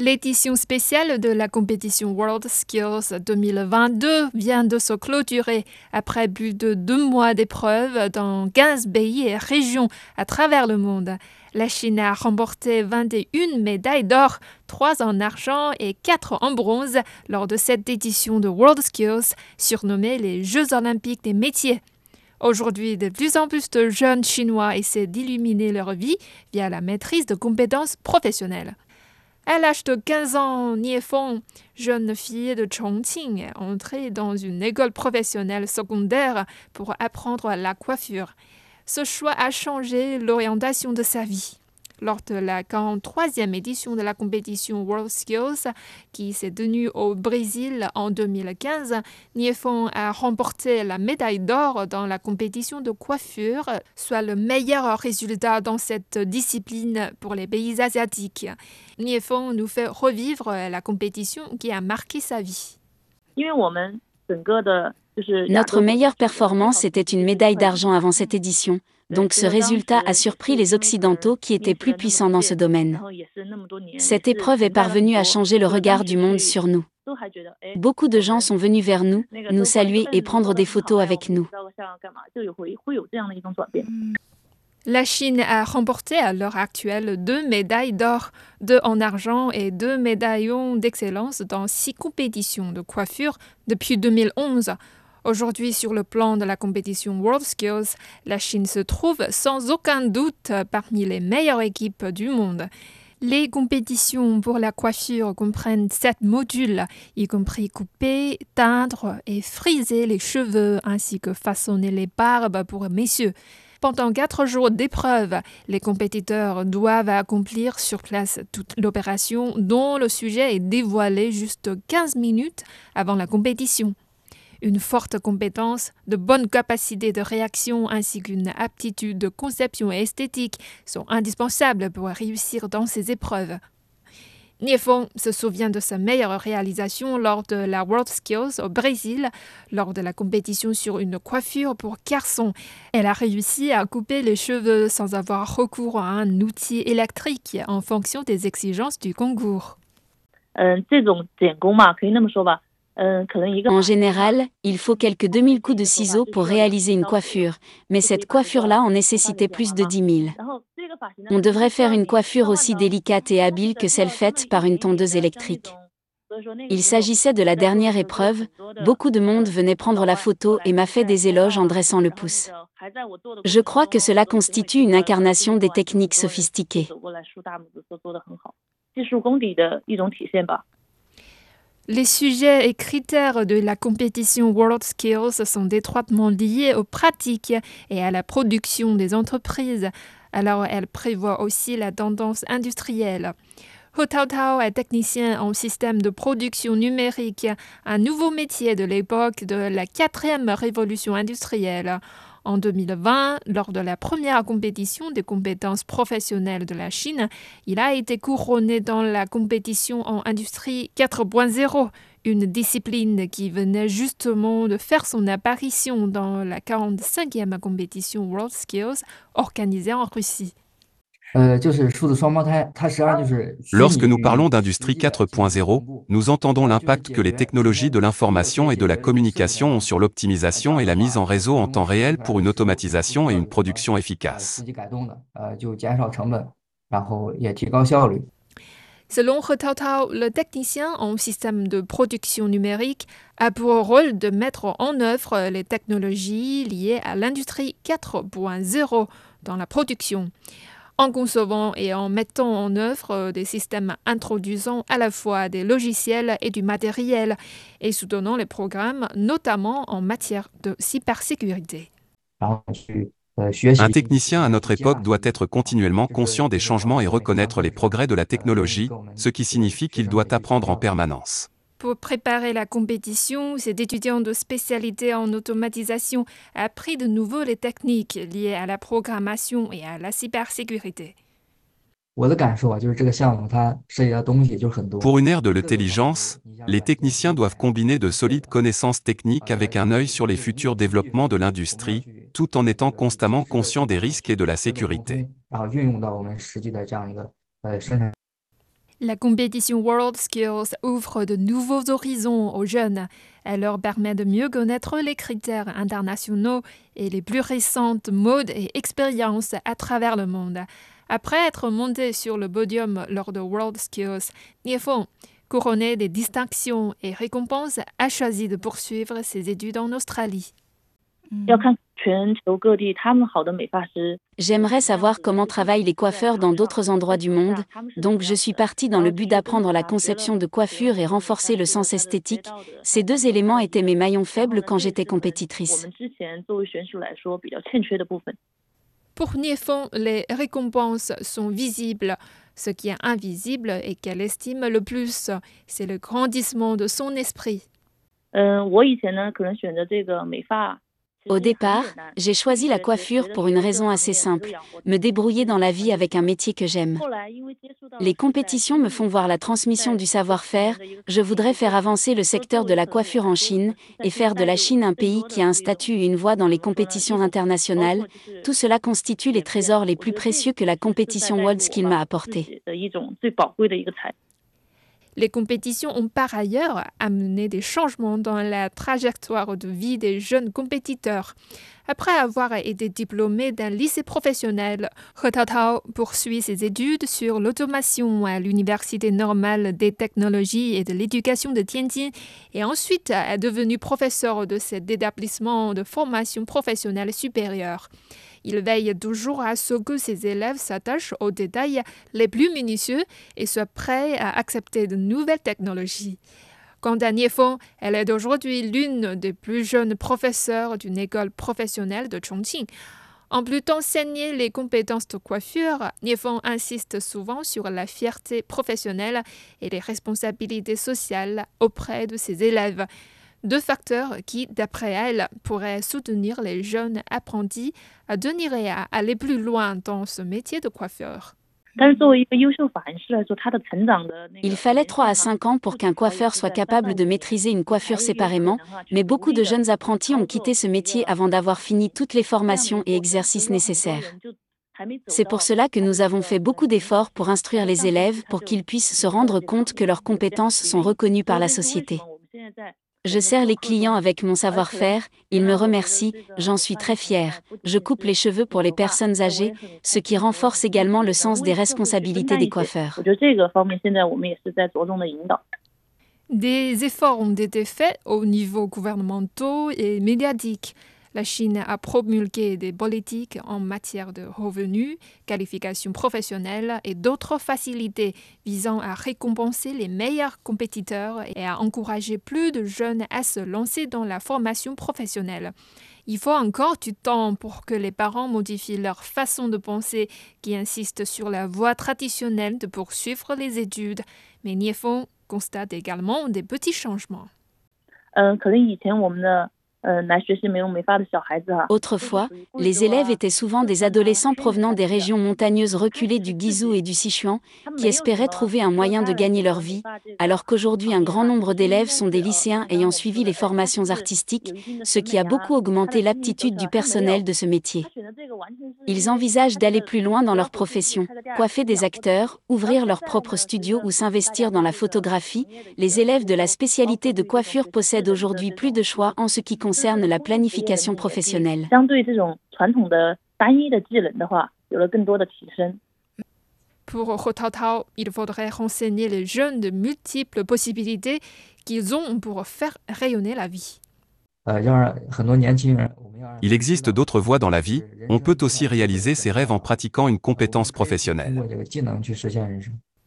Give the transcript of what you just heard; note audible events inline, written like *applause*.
L'édition spéciale de la compétition World Skills 2022 vient de se clôturer après plus de deux mois d'épreuves dans 15 pays et régions à travers le monde. La Chine a remporté 21 médailles d'or, 3 en argent et 4 en bronze lors de cette édition de World Skills, surnommée les Jeux olympiques des métiers. Aujourd'hui, de plus en plus de jeunes Chinois essaient d'illuminer leur vie via la maîtrise de compétences professionnelles. À l'âge de 15 ans, Nie Feng, jeune fille de Chongqing, est entrée dans une école professionnelle secondaire pour apprendre la coiffure. Ce choix a changé l'orientation de sa vie lors de la 43e édition de la compétition World Skills qui s'est tenue au Brésil en 2015. Niefong a remporté la médaille d'or dans la compétition de coiffure, soit le meilleur résultat dans cette discipline pour les pays asiatiques. Niefong nous fait revivre la compétition qui a marqué sa vie. Notre meilleure performance était une médaille d'argent avant cette édition. Donc ce résultat a surpris les Occidentaux qui étaient plus puissants dans ce domaine. Cette épreuve est parvenue à changer le regard du monde sur nous. Beaucoup de gens sont venus vers nous, nous saluer et prendre des photos avec nous. La Chine a remporté à l'heure actuelle deux médailles d'or, deux en argent et deux médaillons d'excellence dans six compétitions de coiffure depuis 2011. Aujourd'hui, sur le plan de la compétition World Skills, la Chine se trouve sans aucun doute parmi les meilleures équipes du monde. Les compétitions pour la coiffure comprennent sept modules, y compris couper, teindre et friser les cheveux, ainsi que façonner les barbes pour messieurs. Pendant quatre jours d'épreuve, les compétiteurs doivent accomplir sur place toute l'opération dont le sujet est dévoilé juste 15 minutes avant la compétition. Une forte compétence, de bonnes capacités de réaction ainsi qu'une aptitude de conception esthétique sont indispensables pour réussir dans ces épreuves. Niefong se souvient de sa meilleure réalisation lors de la World Skills au Brésil, lors de la compétition sur une coiffure pour garçons. Elle a réussi à couper les cheveux sans avoir recours à un outil électrique en fonction des exigences du concours. En général, il faut quelques 2000 coups de ciseaux pour réaliser une coiffure, mais cette coiffure-là en nécessitait plus de 10 000. On devrait faire une coiffure aussi délicate et habile que celle faite par une tondeuse électrique. Il s'agissait de la dernière épreuve, beaucoup de monde venait prendre la photo et m'a fait des éloges en dressant le pouce. Je crois que cela constitue une incarnation des techniques sophistiquées. Les sujets et critères de la compétition World Skills sont étroitement liés aux pratiques et à la production des entreprises, alors elle prévoit aussi la tendance industrielle. Hu Tao est technicien en système de production numérique, un nouveau métier de l'époque de la quatrième révolution industrielle. En 2020, lors de la première compétition des compétences professionnelles de la Chine, il a été couronné dans la compétition en industrie 4.0, une discipline qui venait justement de faire son apparition dans la 45e compétition World Skills organisée en Russie. Lorsque nous parlons d'industrie 4.0, nous entendons l'impact que les technologies de l'information et de la communication ont sur l'optimisation et la mise en réseau en temps réel pour une automatisation et une production efficace. Selon He Tao, le technicien en système de production numérique a pour rôle de mettre en œuvre les technologies liées à l'industrie 4.0 dans la production en concevant et en mettant en œuvre euh, des systèmes introduisant à la fois des logiciels et du matériel et soutenant les programmes, notamment en matière de cybersécurité. Un technicien à notre époque doit être continuellement conscient des changements et reconnaître les progrès de la technologie, ce qui signifie qu'il doit apprendre en permanence. Pour préparer la compétition, cet étudiant de spécialité en automatisation a appris de nouveau les techniques liées à la programmation et à la cybersécurité. Pour une ère de l'intelligence, les techniciens doivent combiner de solides connaissances techniques avec un œil sur les futurs développements de l'industrie, tout en étant constamment conscients des risques et de la sécurité. La compétition World Skills ouvre de nouveaux horizons aux jeunes. Elle leur permet de mieux connaître les critères internationaux et les plus récentes modes et expériences à travers le monde. Après être monté sur le podium lors de World Skills, Niefeng, couronné des distinctions et récompenses, a choisi de poursuivre ses études en Australie. J'aimerais savoir comment travaillent les coiffeurs dans d'autres endroits du monde, donc je suis partie dans le but d'apprendre la conception de coiffure et renforcer le sens esthétique. Ces deux éléments étaient mes maillons faibles quand j'étais compétitrice. Pour Niefeng, les récompenses sont visibles. Ce qui est invisible et qu'elle estime le plus, c'est le grandissement de son esprit. Au départ, j'ai choisi la coiffure pour une raison assez simple, me débrouiller dans la vie avec un métier que j'aime. Les compétitions me font voir la transmission du savoir-faire, je voudrais faire avancer le secteur de la coiffure en Chine et faire de la Chine un pays qui a un statut et une voix dans les compétitions internationales. Tout cela constitue les trésors les plus précieux que la compétition World Skill m'a apportés. Les compétitions ont par ailleurs amené des changements dans la trajectoire de vie des jeunes compétiteurs. Après avoir été diplômé d'un lycée professionnel, He Taotao poursuit ses études sur l'automation à l'Université normale des technologies et de l'éducation de Tianjin et ensuite est devenu professeur de cet établissement de formation professionnelle supérieure. Il veille toujours à ce que ses élèves s'attachent aux détails les plus minutieux et soient prêts à accepter de nouvelles technologies. Quant à Niefeng, elle est aujourd'hui l'une des plus jeunes professeurs d'une école professionnelle de Chongqing. En plus d'enseigner les compétences de coiffure, Niefeng insiste souvent sur la fierté professionnelle et les responsabilités sociales auprès de ses élèves deux facteurs qui, d'après elle, pourraient soutenir les jeunes apprentis à devenir et à aller plus loin dans ce métier de coiffeur. Il fallait 3 à 5 ans pour qu'un coiffeur soit capable de maîtriser une coiffure séparément, mais beaucoup de jeunes apprentis ont quitté ce métier avant d'avoir fini toutes les formations et exercices nécessaires. C'est pour cela que nous avons fait beaucoup d'efforts pour instruire les élèves pour qu'ils puissent se rendre compte que leurs compétences sont reconnues par la société. Je sers les clients avec mon savoir-faire, ils me remercient, j'en suis très fière. Je coupe les cheveux pour les personnes âgées, ce qui renforce également le sens des responsabilités des coiffeurs. Des efforts ont été faits au niveau gouvernemental et médiatique. La Chine a promulgué des politiques en matière de revenus, qualifications professionnelles et d'autres facilités visant à récompenser les meilleurs compétiteurs et à encourager plus de jeunes à se lancer dans la formation professionnelle. Il faut encore du temps pour que les parents modifient leur façon de penser qui insiste sur la voie traditionnelle de poursuivre les études, mais Niefeng constate également des petits changements. Euh, Autrefois, les *laughs* élèves étaient souvent des adolescents provenant des régions montagneuses reculées du Guizhou et du Sichuan, qui espéraient trouver un moyen de gagner leur vie, alors qu'aujourd'hui un grand nombre d'élèves sont des lycéens ayant suivi les formations artistiques, ce qui a beaucoup augmenté l'aptitude du personnel de ce métier. Ils envisagent d'aller plus loin dans leur profession, coiffer des acteurs, ouvrir leur propre studio ou s'investir dans la photographie. Les élèves de la spécialité de coiffure possèdent aujourd'hui plus de choix en ce qui concerne concerne la planification professionnelle. *laughs* Pour Hotao, il faudrait renseigner les jeunes de multiples possibilités qu'ils ont pour faire rayonner la vie. Il existe d'autres voies dans la vie, on peut aussi réaliser ses rêves en pratiquant une compétence professionnelle.